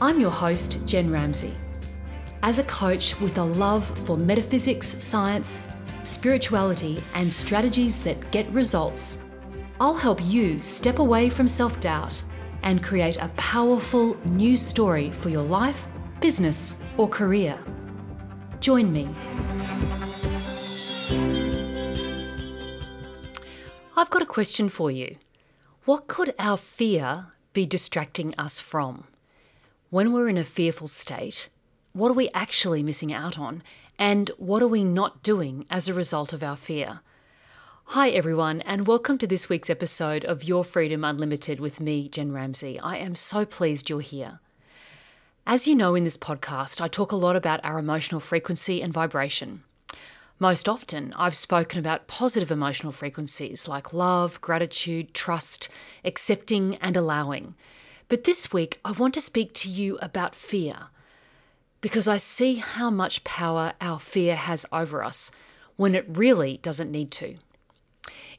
I'm your host, Jen Ramsey. As a coach with a love for metaphysics, science, spirituality, and strategies that get results, I'll help you step away from self doubt and create a powerful new story for your life, business, or career. Join me. I've got a question for you. What could our fear be distracting us from? When we're in a fearful state, what are we actually missing out on? And what are we not doing as a result of our fear? Hi, everyone, and welcome to this week's episode of Your Freedom Unlimited with me, Jen Ramsey. I am so pleased you're here. As you know, in this podcast, I talk a lot about our emotional frequency and vibration. Most often, I've spoken about positive emotional frequencies like love, gratitude, trust, accepting, and allowing. But this week, I want to speak to you about fear because I see how much power our fear has over us when it really doesn't need to.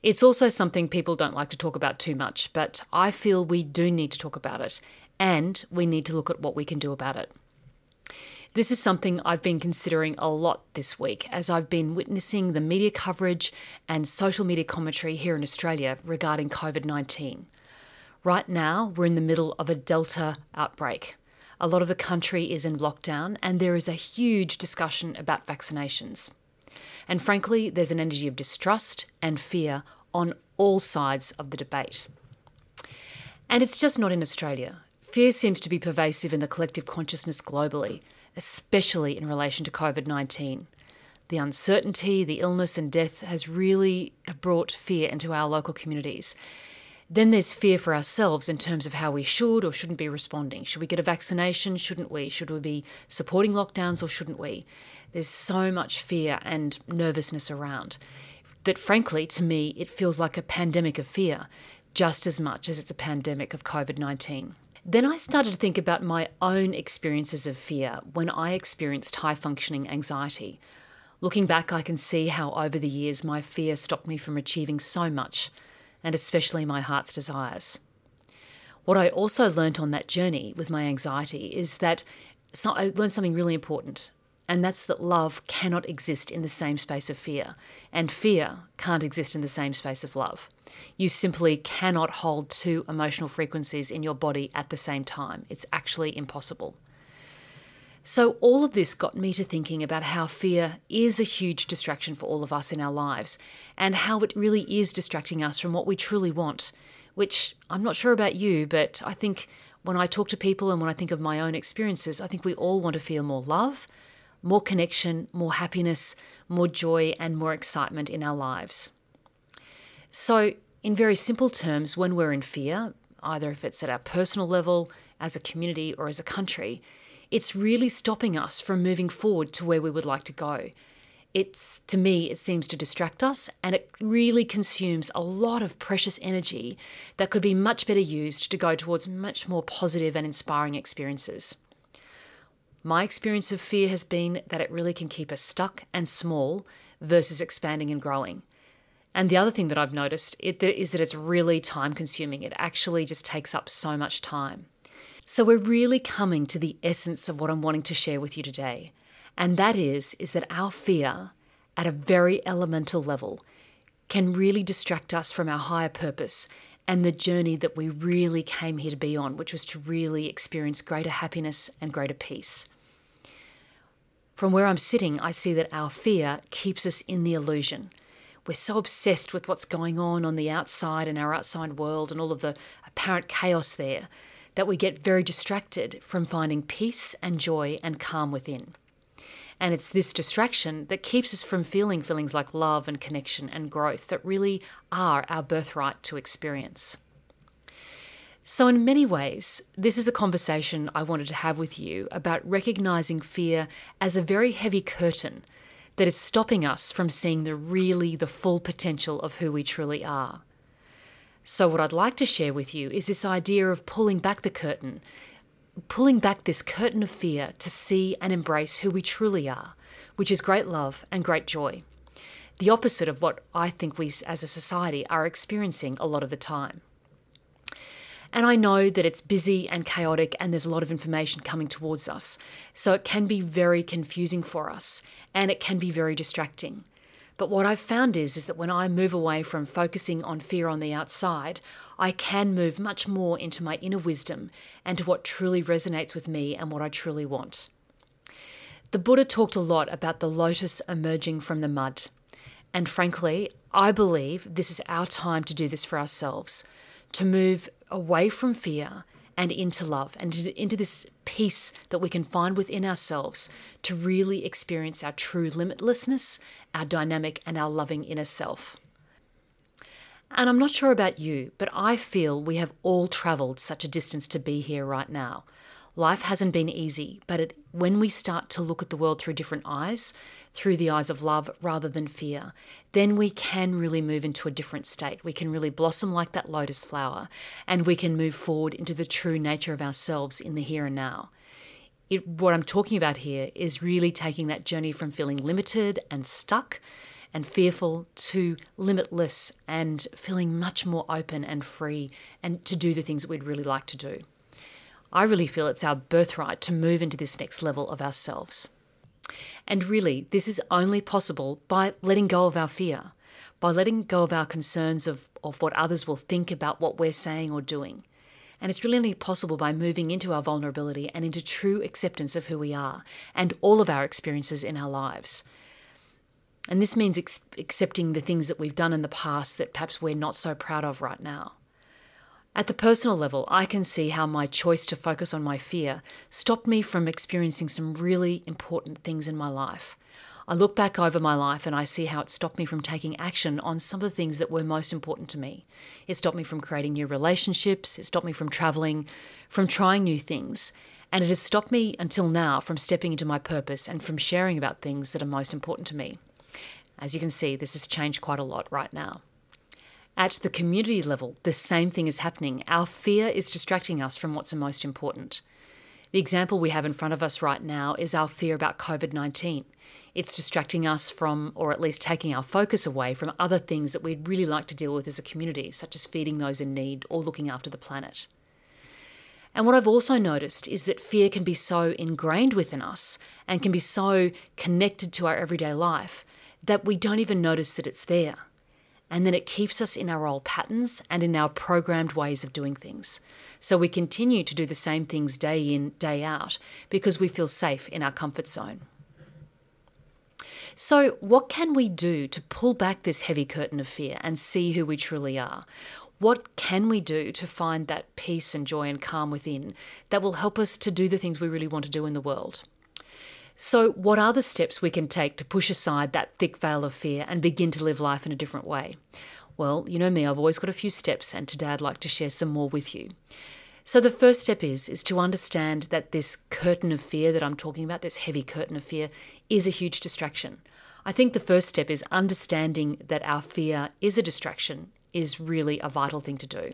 It's also something people don't like to talk about too much, but I feel we do need to talk about it and we need to look at what we can do about it. This is something I've been considering a lot this week as I've been witnessing the media coverage and social media commentary here in Australia regarding COVID 19. Right now, we're in the middle of a Delta outbreak. A lot of the country is in lockdown, and there is a huge discussion about vaccinations. And frankly, there's an energy of distrust and fear on all sides of the debate. And it's just not in Australia. Fear seems to be pervasive in the collective consciousness globally, especially in relation to COVID 19. The uncertainty, the illness, and death has really brought fear into our local communities. Then there's fear for ourselves in terms of how we should or shouldn't be responding. Should we get a vaccination? Shouldn't we? Should we be supporting lockdowns or shouldn't we? There's so much fear and nervousness around that, frankly, to me, it feels like a pandemic of fear just as much as it's a pandemic of COVID 19. Then I started to think about my own experiences of fear when I experienced high functioning anxiety. Looking back, I can see how over the years my fear stopped me from achieving so much and especially my heart's desires. What I also learnt on that journey with my anxiety is that so I learned something really important, and that's that love cannot exist in the same space of fear, and fear can't exist in the same space of love. You simply cannot hold two emotional frequencies in your body at the same time. It's actually impossible. So, all of this got me to thinking about how fear is a huge distraction for all of us in our lives, and how it really is distracting us from what we truly want. Which I'm not sure about you, but I think when I talk to people and when I think of my own experiences, I think we all want to feel more love, more connection, more happiness, more joy, and more excitement in our lives. So, in very simple terms, when we're in fear, either if it's at our personal level, as a community, or as a country, it's really stopping us from moving forward to where we would like to go. It's to me, it seems to distract us and it really consumes a lot of precious energy that could be much better used to go towards much more positive and inspiring experiences. My experience of fear has been that it really can keep us stuck and small versus expanding and growing. And the other thing that I've noticed is that it's really time consuming. It actually just takes up so much time. So we're really coming to the essence of what I'm wanting to share with you today. And that is is that our fear at a very elemental level can really distract us from our higher purpose and the journey that we really came here to be on, which was to really experience greater happiness and greater peace. From where I'm sitting, I see that our fear keeps us in the illusion. We're so obsessed with what's going on on the outside and our outside world and all of the apparent chaos there that we get very distracted from finding peace and joy and calm within. And it's this distraction that keeps us from feeling feelings like love and connection and growth that really are our birthright to experience. So, in many ways, this is a conversation I wanted to have with you about recognizing fear as a very heavy curtain that is stopping us from seeing the really the full potential of who we truly are. So, what I'd like to share with you is this idea of pulling back the curtain, pulling back this curtain of fear to see and embrace who we truly are, which is great love and great joy. The opposite of what I think we as a society are experiencing a lot of the time. And I know that it's busy and chaotic and there's a lot of information coming towards us. So it can be very confusing for us and it can be very distracting. But what I've found is, is that when I move away from focusing on fear on the outside, I can move much more into my inner wisdom and to what truly resonates with me and what I truly want. The Buddha talked a lot about the lotus emerging from the mud. And frankly, I believe this is our time to do this for ourselves, to move away from fear and into love and into this peace that we can find within ourselves to really experience our true limitlessness, our dynamic, and our loving inner self. And I'm not sure about you, but I feel we have all traveled such a distance to be here right now. Life hasn't been easy, but it, when we start to look at the world through different eyes, through the eyes of love rather than fear, then we can really move into a different state. We can really blossom like that lotus flower, and we can move forward into the true nature of ourselves in the here and now. It, what I'm talking about here is really taking that journey from feeling limited and stuck and fearful to limitless and feeling much more open and free and to do the things that we'd really like to do. I really feel it's our birthright to move into this next level of ourselves. And really, this is only possible by letting go of our fear, by letting go of our concerns of, of what others will think about what we're saying or doing. And it's really only possible by moving into our vulnerability and into true acceptance of who we are and all of our experiences in our lives. And this means ex- accepting the things that we've done in the past that perhaps we're not so proud of right now. At the personal level, I can see how my choice to focus on my fear stopped me from experiencing some really important things in my life. I look back over my life and I see how it stopped me from taking action on some of the things that were most important to me. It stopped me from creating new relationships, it stopped me from traveling, from trying new things, and it has stopped me until now from stepping into my purpose and from sharing about things that are most important to me. As you can see, this has changed quite a lot right now. At the community level, the same thing is happening. Our fear is distracting us from what's most important. The example we have in front of us right now is our fear about COVID 19. It's distracting us from, or at least taking our focus away from other things that we'd really like to deal with as a community, such as feeding those in need or looking after the planet. And what I've also noticed is that fear can be so ingrained within us and can be so connected to our everyday life that we don't even notice that it's there and then it keeps us in our old patterns and in our programmed ways of doing things. So we continue to do the same things day in, day out, because we feel safe in our comfort zone. So, what can we do to pull back this heavy curtain of fear and see who we truly are? What can we do to find that peace and joy and calm within that will help us to do the things we really want to do in the world? So, what are the steps we can take to push aside that thick veil of fear and begin to live life in a different way? Well, you know me, I've always got a few steps, and today I'd like to share some more with you. So the first step is is to understand that this curtain of fear that I'm talking about, this heavy curtain of fear, is a huge distraction. I think the first step is understanding that our fear is a distraction is really a vital thing to do.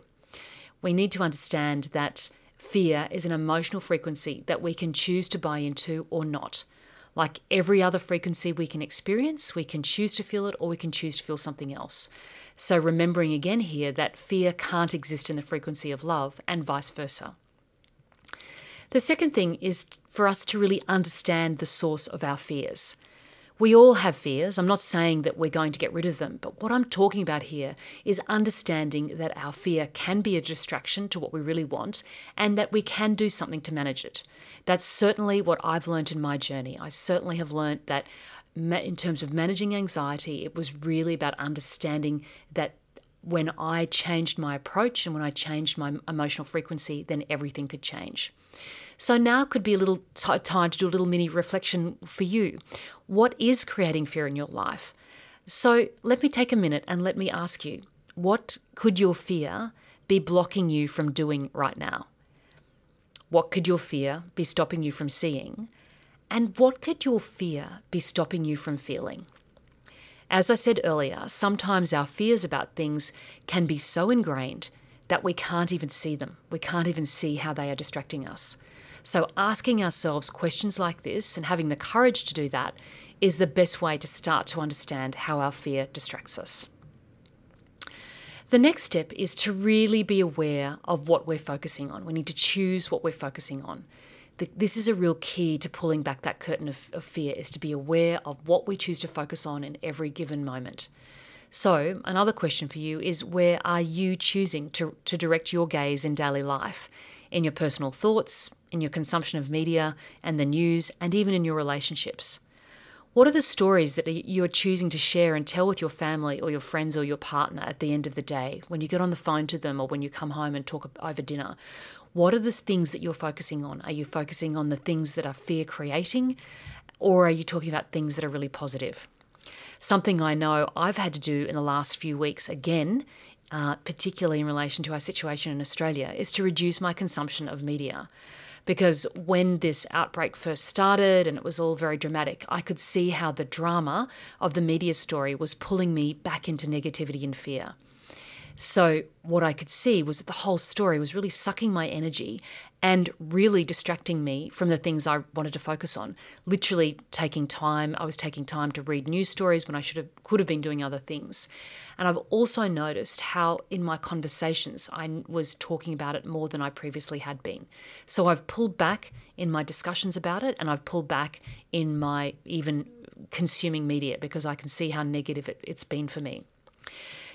We need to understand that fear is an emotional frequency that we can choose to buy into or not. Like every other frequency we can experience, we can choose to feel it or we can choose to feel something else. So, remembering again here that fear can't exist in the frequency of love and vice versa. The second thing is for us to really understand the source of our fears. We all have fears. I'm not saying that we're going to get rid of them, but what I'm talking about here is understanding that our fear can be a distraction to what we really want and that we can do something to manage it. That's certainly what I've learned in my journey. I certainly have learned that in terms of managing anxiety, it was really about understanding that when I changed my approach and when I changed my emotional frequency, then everything could change. So now could be a little t- time to do a little mini reflection for you. What is creating fear in your life? So let me take a minute and let me ask you what could your fear be blocking you from doing right now? What could your fear be stopping you from seeing? And what could your fear be stopping you from feeling? As I said earlier, sometimes our fears about things can be so ingrained that we can't even see them. We can't even see how they are distracting us. So, asking ourselves questions like this and having the courage to do that is the best way to start to understand how our fear distracts us. The next step is to really be aware of what we're focusing on. We need to choose what we're focusing on. This is a real key to pulling back that curtain of, of fear is to be aware of what we choose to focus on in every given moment. So, another question for you is where are you choosing to, to direct your gaze in daily life? In your personal thoughts, in your consumption of media and the news, and even in your relationships? What are the stories that you're choosing to share and tell with your family or your friends or your partner at the end of the day when you get on the phone to them or when you come home and talk over dinner? What are the things that you're focusing on? Are you focusing on the things that are fear creating or are you talking about things that are really positive? Something I know I've had to do in the last few weeks again, uh, particularly in relation to our situation in Australia, is to reduce my consumption of media because when this outbreak first started and it was all very dramatic, I could see how the drama of the media story was pulling me back into negativity and fear. So, what I could see was that the whole story was really sucking my energy and really distracting me from the things I wanted to focus on. Literally taking time, I was taking time to read news stories when I should have could have been doing other things. And I've also noticed how in my conversations I was talking about it more than I previously had been. So I've pulled back in my discussions about it and I've pulled back in my even consuming media because I can see how negative it, it's been for me.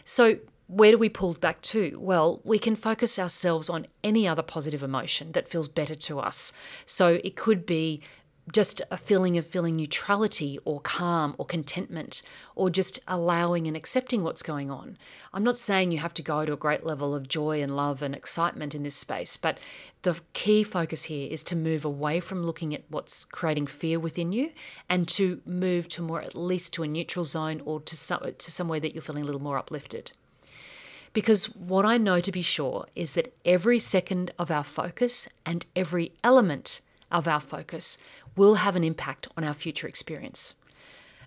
So where do we pull back to? Well, we can focus ourselves on any other positive emotion that feels better to us. So it could be just a feeling of feeling neutrality or calm or contentment or just allowing and accepting what's going on. I'm not saying you have to go to a great level of joy and love and excitement in this space, but the key focus here is to move away from looking at what's creating fear within you and to move to more at least to a neutral zone or to some, to somewhere that you're feeling a little more uplifted. Because what I know to be sure is that every second of our focus and every element of our focus will have an impact on our future experience.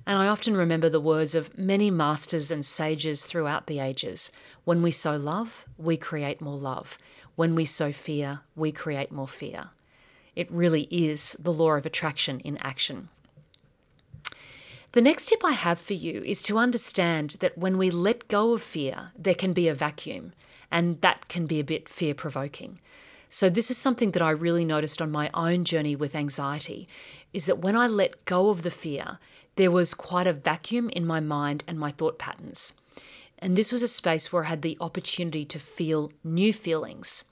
And I often remember the words of many masters and sages throughout the ages when we sow love, we create more love. When we sow fear, we create more fear. It really is the law of attraction in action. The next tip I have for you is to understand that when we let go of fear, there can be a vacuum, and that can be a bit fear provoking. So, this is something that I really noticed on my own journey with anxiety is that when I let go of the fear, there was quite a vacuum in my mind and my thought patterns. And this was a space where I had the opportunity to feel new feelings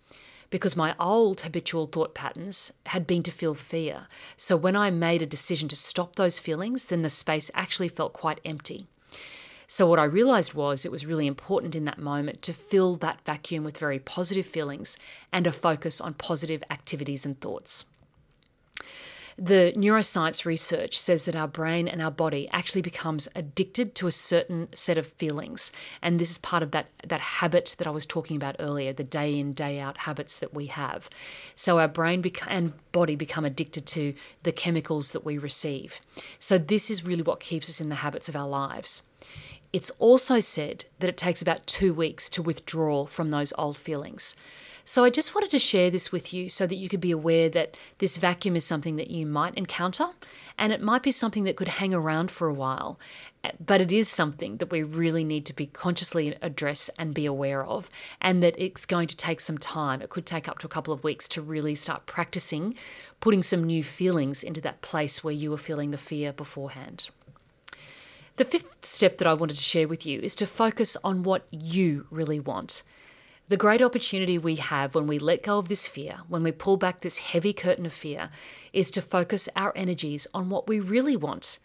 because my old habitual thought patterns had been to feel fear. So when I made a decision to stop those feelings, then the space actually felt quite empty. So, what I realized was it was really important in that moment to fill that vacuum with very positive feelings and a focus on positive activities and thoughts. The neuroscience research says that our brain and our body actually becomes addicted to a certain set of feelings. And this is part of that, that habit that I was talking about earlier, the day in, day out habits that we have. So our brain and body become addicted to the chemicals that we receive. So this is really what keeps us in the habits of our lives. It's also said that it takes about two weeks to withdraw from those old feelings. So I just wanted to share this with you so that you could be aware that this vacuum is something that you might encounter and it might be something that could hang around for a while. But it is something that we really need to be consciously address and be aware of, and that it's going to take some time. It could take up to a couple of weeks to really start practicing putting some new feelings into that place where you were feeling the fear beforehand. The fifth step that I wanted to share with you is to focus on what you really want. The great opportunity we have when we let go of this fear, when we pull back this heavy curtain of fear, is to focus our energies on what we really want.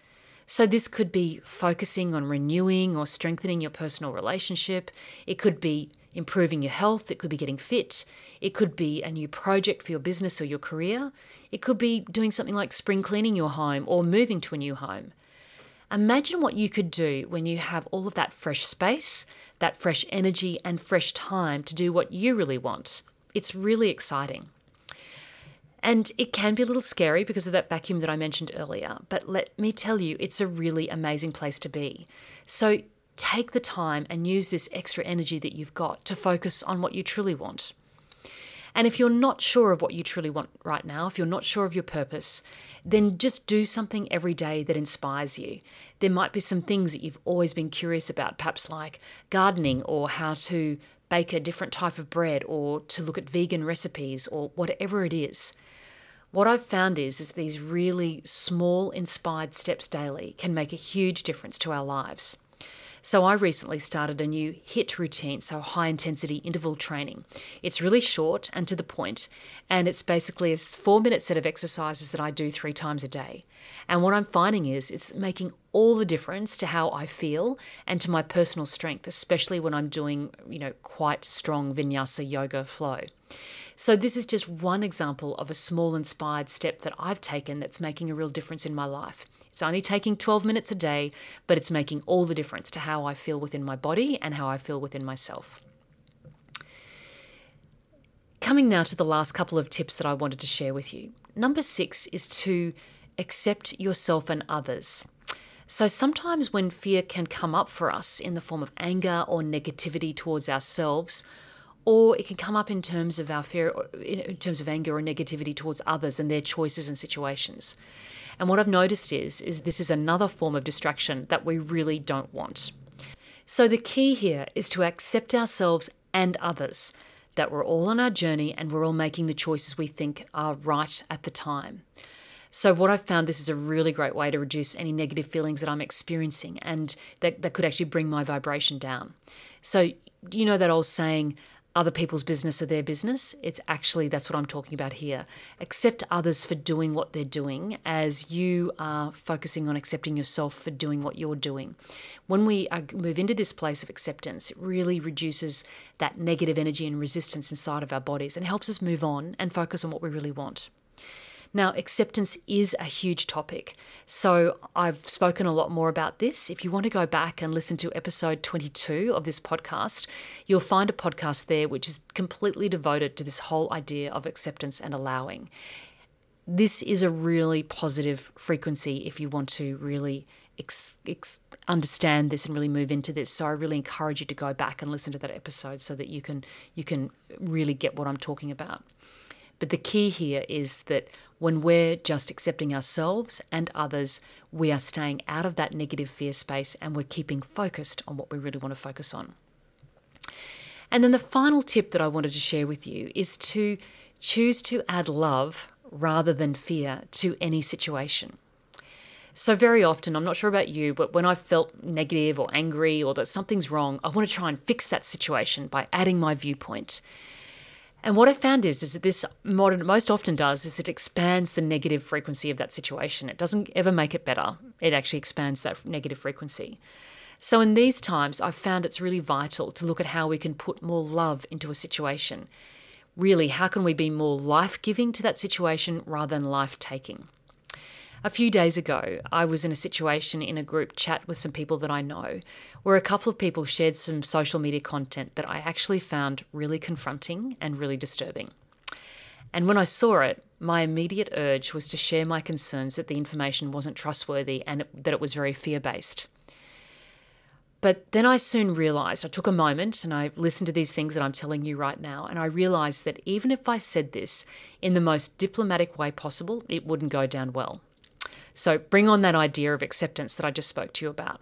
So, this could be focusing on renewing or strengthening your personal relationship. It could be improving your health. It could be getting fit. It could be a new project for your business or your career. It could be doing something like spring cleaning your home or moving to a new home. Imagine what you could do when you have all of that fresh space, that fresh energy, and fresh time to do what you really want. It's really exciting. And it can be a little scary because of that vacuum that I mentioned earlier, but let me tell you, it's a really amazing place to be. So take the time and use this extra energy that you've got to focus on what you truly want. And if you're not sure of what you truly want right now, if you're not sure of your purpose, then just do something every day that inspires you. There might be some things that you've always been curious about, perhaps like gardening or how to bake a different type of bread or to look at vegan recipes or whatever it is. What I've found is, is these really small inspired steps daily can make a huge difference to our lives. So I recently started a new HIIT routine, so high intensity interval training. It's really short and to the point, and it's basically a four minute set of exercises that I do three times a day. And what I'm finding is it's making all the difference to how I feel and to my personal strength, especially when I'm doing, you know, quite strong vinyasa yoga flow. So, this is just one example of a small inspired step that I've taken that's making a real difference in my life. It's only taking 12 minutes a day, but it's making all the difference to how I feel within my body and how I feel within myself. Coming now to the last couple of tips that I wanted to share with you. Number six is to accept yourself and others. So sometimes when fear can come up for us in the form of anger or negativity towards ourselves, or it can come up in terms of our fear, in terms of anger or negativity towards others and their choices and situations. And what I've noticed is, is this is another form of distraction that we really don't want. So the key here is to accept ourselves and others, that we're all on our journey and we're all making the choices we think are right at the time. So, what I've found this is a really great way to reduce any negative feelings that I'm experiencing and that, that could actually bring my vibration down. So, you know that old saying, other people's business are their business. It's actually, that's what I'm talking about here. Accept others for doing what they're doing as you are focusing on accepting yourself for doing what you're doing. When we move into this place of acceptance, it really reduces that negative energy and resistance inside of our bodies and helps us move on and focus on what we really want. Now, acceptance is a huge topic. So, I've spoken a lot more about this. If you want to go back and listen to episode 22 of this podcast, you'll find a podcast there which is completely devoted to this whole idea of acceptance and allowing. This is a really positive frequency if you want to really ex- ex- understand this and really move into this. So I really encourage you to go back and listen to that episode so that you can you can really get what I'm talking about. But the key here is that when we're just accepting ourselves and others, we are staying out of that negative fear space and we're keeping focused on what we really want to focus on. And then the final tip that I wanted to share with you is to choose to add love rather than fear to any situation. So, very often, I'm not sure about you, but when I've felt negative or angry or that something's wrong, I want to try and fix that situation by adding my viewpoint. And what I found is, is that this modern most often does is it expands the negative frequency of that situation. It doesn't ever make it better. It actually expands that negative frequency. So in these times, I've found it's really vital to look at how we can put more love into a situation. Really, how can we be more life giving to that situation rather than life taking? A few days ago, I was in a situation in a group chat with some people that I know where a couple of people shared some social media content that I actually found really confronting and really disturbing. And when I saw it, my immediate urge was to share my concerns that the information wasn't trustworthy and that it was very fear based. But then I soon realized, I took a moment and I listened to these things that I'm telling you right now, and I realized that even if I said this in the most diplomatic way possible, it wouldn't go down well. So bring on that idea of acceptance that I just spoke to you about.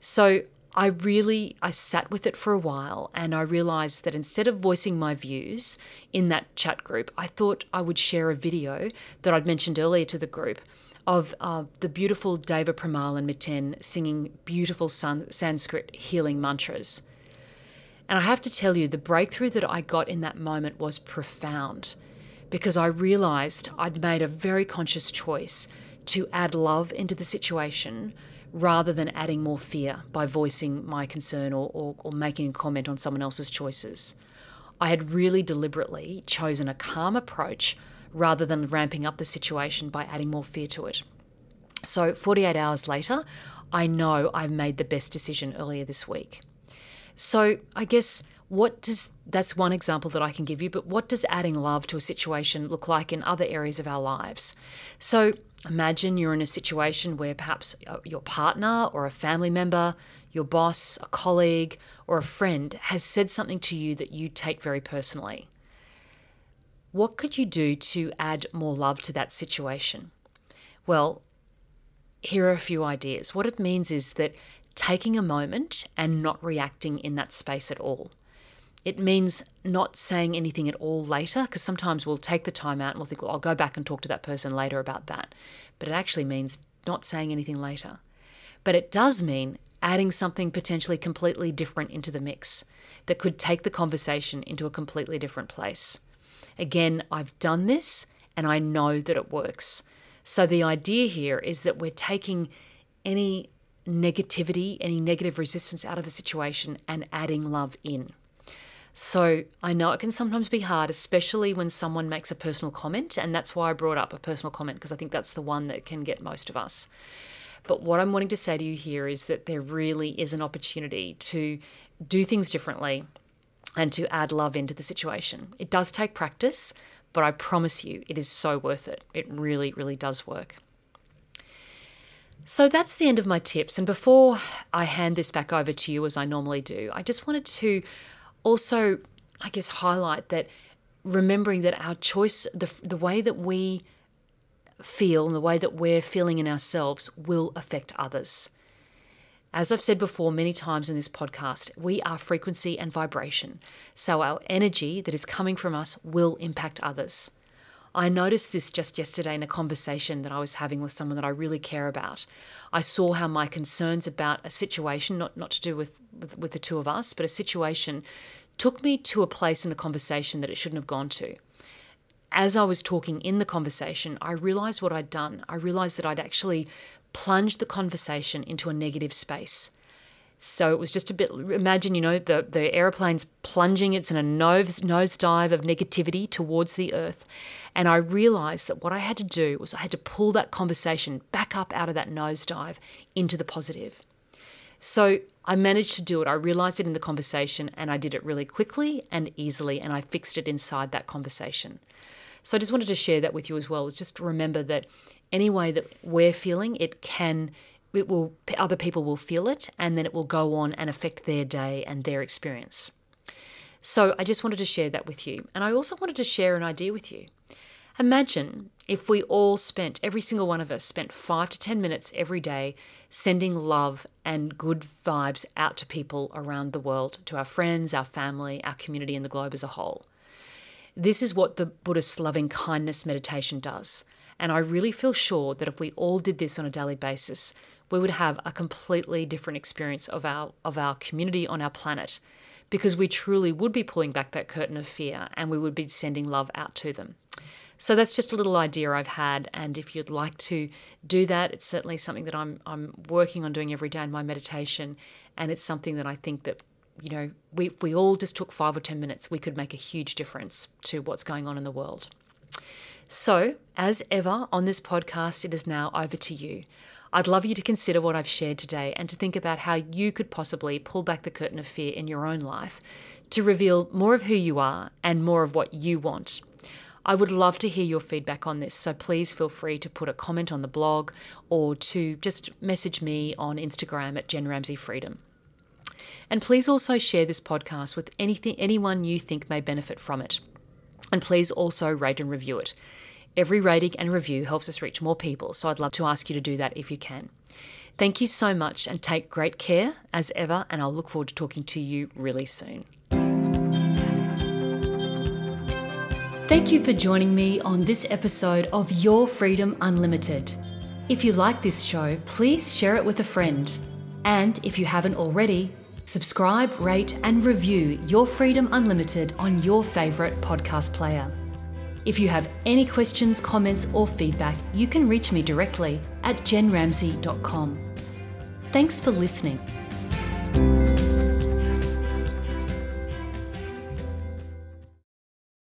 So I really I sat with it for a while and I realized that instead of voicing my views in that chat group, I thought I would share a video that I'd mentioned earlier to the group of uh, the beautiful Deva Premal and Miten singing beautiful san- Sanskrit healing mantras. And I have to tell you, the breakthrough that I got in that moment was profound because I realized I'd made a very conscious choice to add love into the situation rather than adding more fear by voicing my concern or, or, or, making a comment on someone else's choices. I had really deliberately chosen a calm approach rather than ramping up the situation by adding more fear to it. So 48 hours later, I know I've made the best decision earlier this week. So I guess what does that's one example that I can give you, but what does adding love to a situation look like in other areas of our lives? So imagine you're in a situation where perhaps uh, your partner or a family member, your boss, a colleague, or a friend has said something to you that you take very personally. What could you do to add more love to that situation? Well, here are a few ideas. What it means is that taking a moment and not reacting in that space at all. It means not saying anything at all later, because sometimes we'll take the time out and we'll think, well, I'll go back and talk to that person later about that. But it actually means not saying anything later. But it does mean adding something potentially completely different into the mix that could take the conversation into a completely different place. Again, I've done this and I know that it works. So the idea here is that we're taking any negativity, any negative resistance out of the situation and adding love in. So I know it can sometimes be hard, especially when someone makes a personal comment. And that's why I brought up a personal comment, because I think that's the one that can get most of us. But what I'm wanting to say to you here is that there really is an opportunity to do things differently and to add love into the situation. It does take practice, but I promise you it is so worth it. It really, really does work. So that's the end of my tips. And before I hand this back over to you as I normally do, I just wanted to also, I guess, highlight that remembering that our choice, the, the way that we feel and the way that we're feeling in ourselves will affect others. As I've said before many times in this podcast, we are frequency and vibration. So our energy that is coming from us will impact others. I noticed this just yesterday in a conversation that I was having with someone that I really care about. I saw how my concerns about a situation, not, not to do with, with, with the two of us, but a situation, took me to a place in the conversation that it shouldn't have gone to. As I was talking in the conversation, I realized what I'd done. I realized that I'd actually plunged the conversation into a negative space. So it was just a bit. Imagine, you know, the the aeroplane's plunging. It's in a nose nosedive of negativity towards the earth, and I realized that what I had to do was I had to pull that conversation back up out of that nosedive into the positive. So I managed to do it. I realized it in the conversation and I did it really quickly and easily, and I fixed it inside that conversation. So I just wanted to share that with you as well. Just remember that any way that we're feeling, it can it will other people will feel it and then it will go on and affect their day and their experience. So I just wanted to share that with you. And I also wanted to share an idea with you. Imagine if we all spent, every single one of us, spent five to 10 minutes every day sending love and good vibes out to people around the world, to our friends, our family, our community, and the globe as a whole. This is what the Buddhist loving kindness meditation does. And I really feel sure that if we all did this on a daily basis, we would have a completely different experience of our of our community on our planet because we truly would be pulling back that curtain of fear and we would be sending love out to them. So that's just a little idea I've had, and if you'd like to do that, it's certainly something that I'm I'm working on doing every day in my meditation, and it's something that I think that you know we if we all just took five or ten minutes, we could make a huge difference to what's going on in the world. So, as ever on this podcast, it is now over to you. I'd love you to consider what I've shared today and to think about how you could possibly pull back the curtain of fear in your own life to reveal more of who you are and more of what you want I would love to hear your feedback on this, so please feel free to put a comment on the blog or to just message me on Instagram at Jen Ramsey Freedom. And please also share this podcast with anything anyone you think may benefit from it. And please also rate and review it. Every rating and review helps us reach more people, so I'd love to ask you to do that if you can. Thank you so much and take great care as ever, and I'll look forward to talking to you really soon. Thank you for joining me on this episode of Your Freedom Unlimited. If you like this show, please share it with a friend. And if you haven't already, subscribe, rate, and review Your Freedom Unlimited on your favourite podcast player. If you have any questions, comments, or feedback, you can reach me directly at jenramsey.com. Thanks for listening.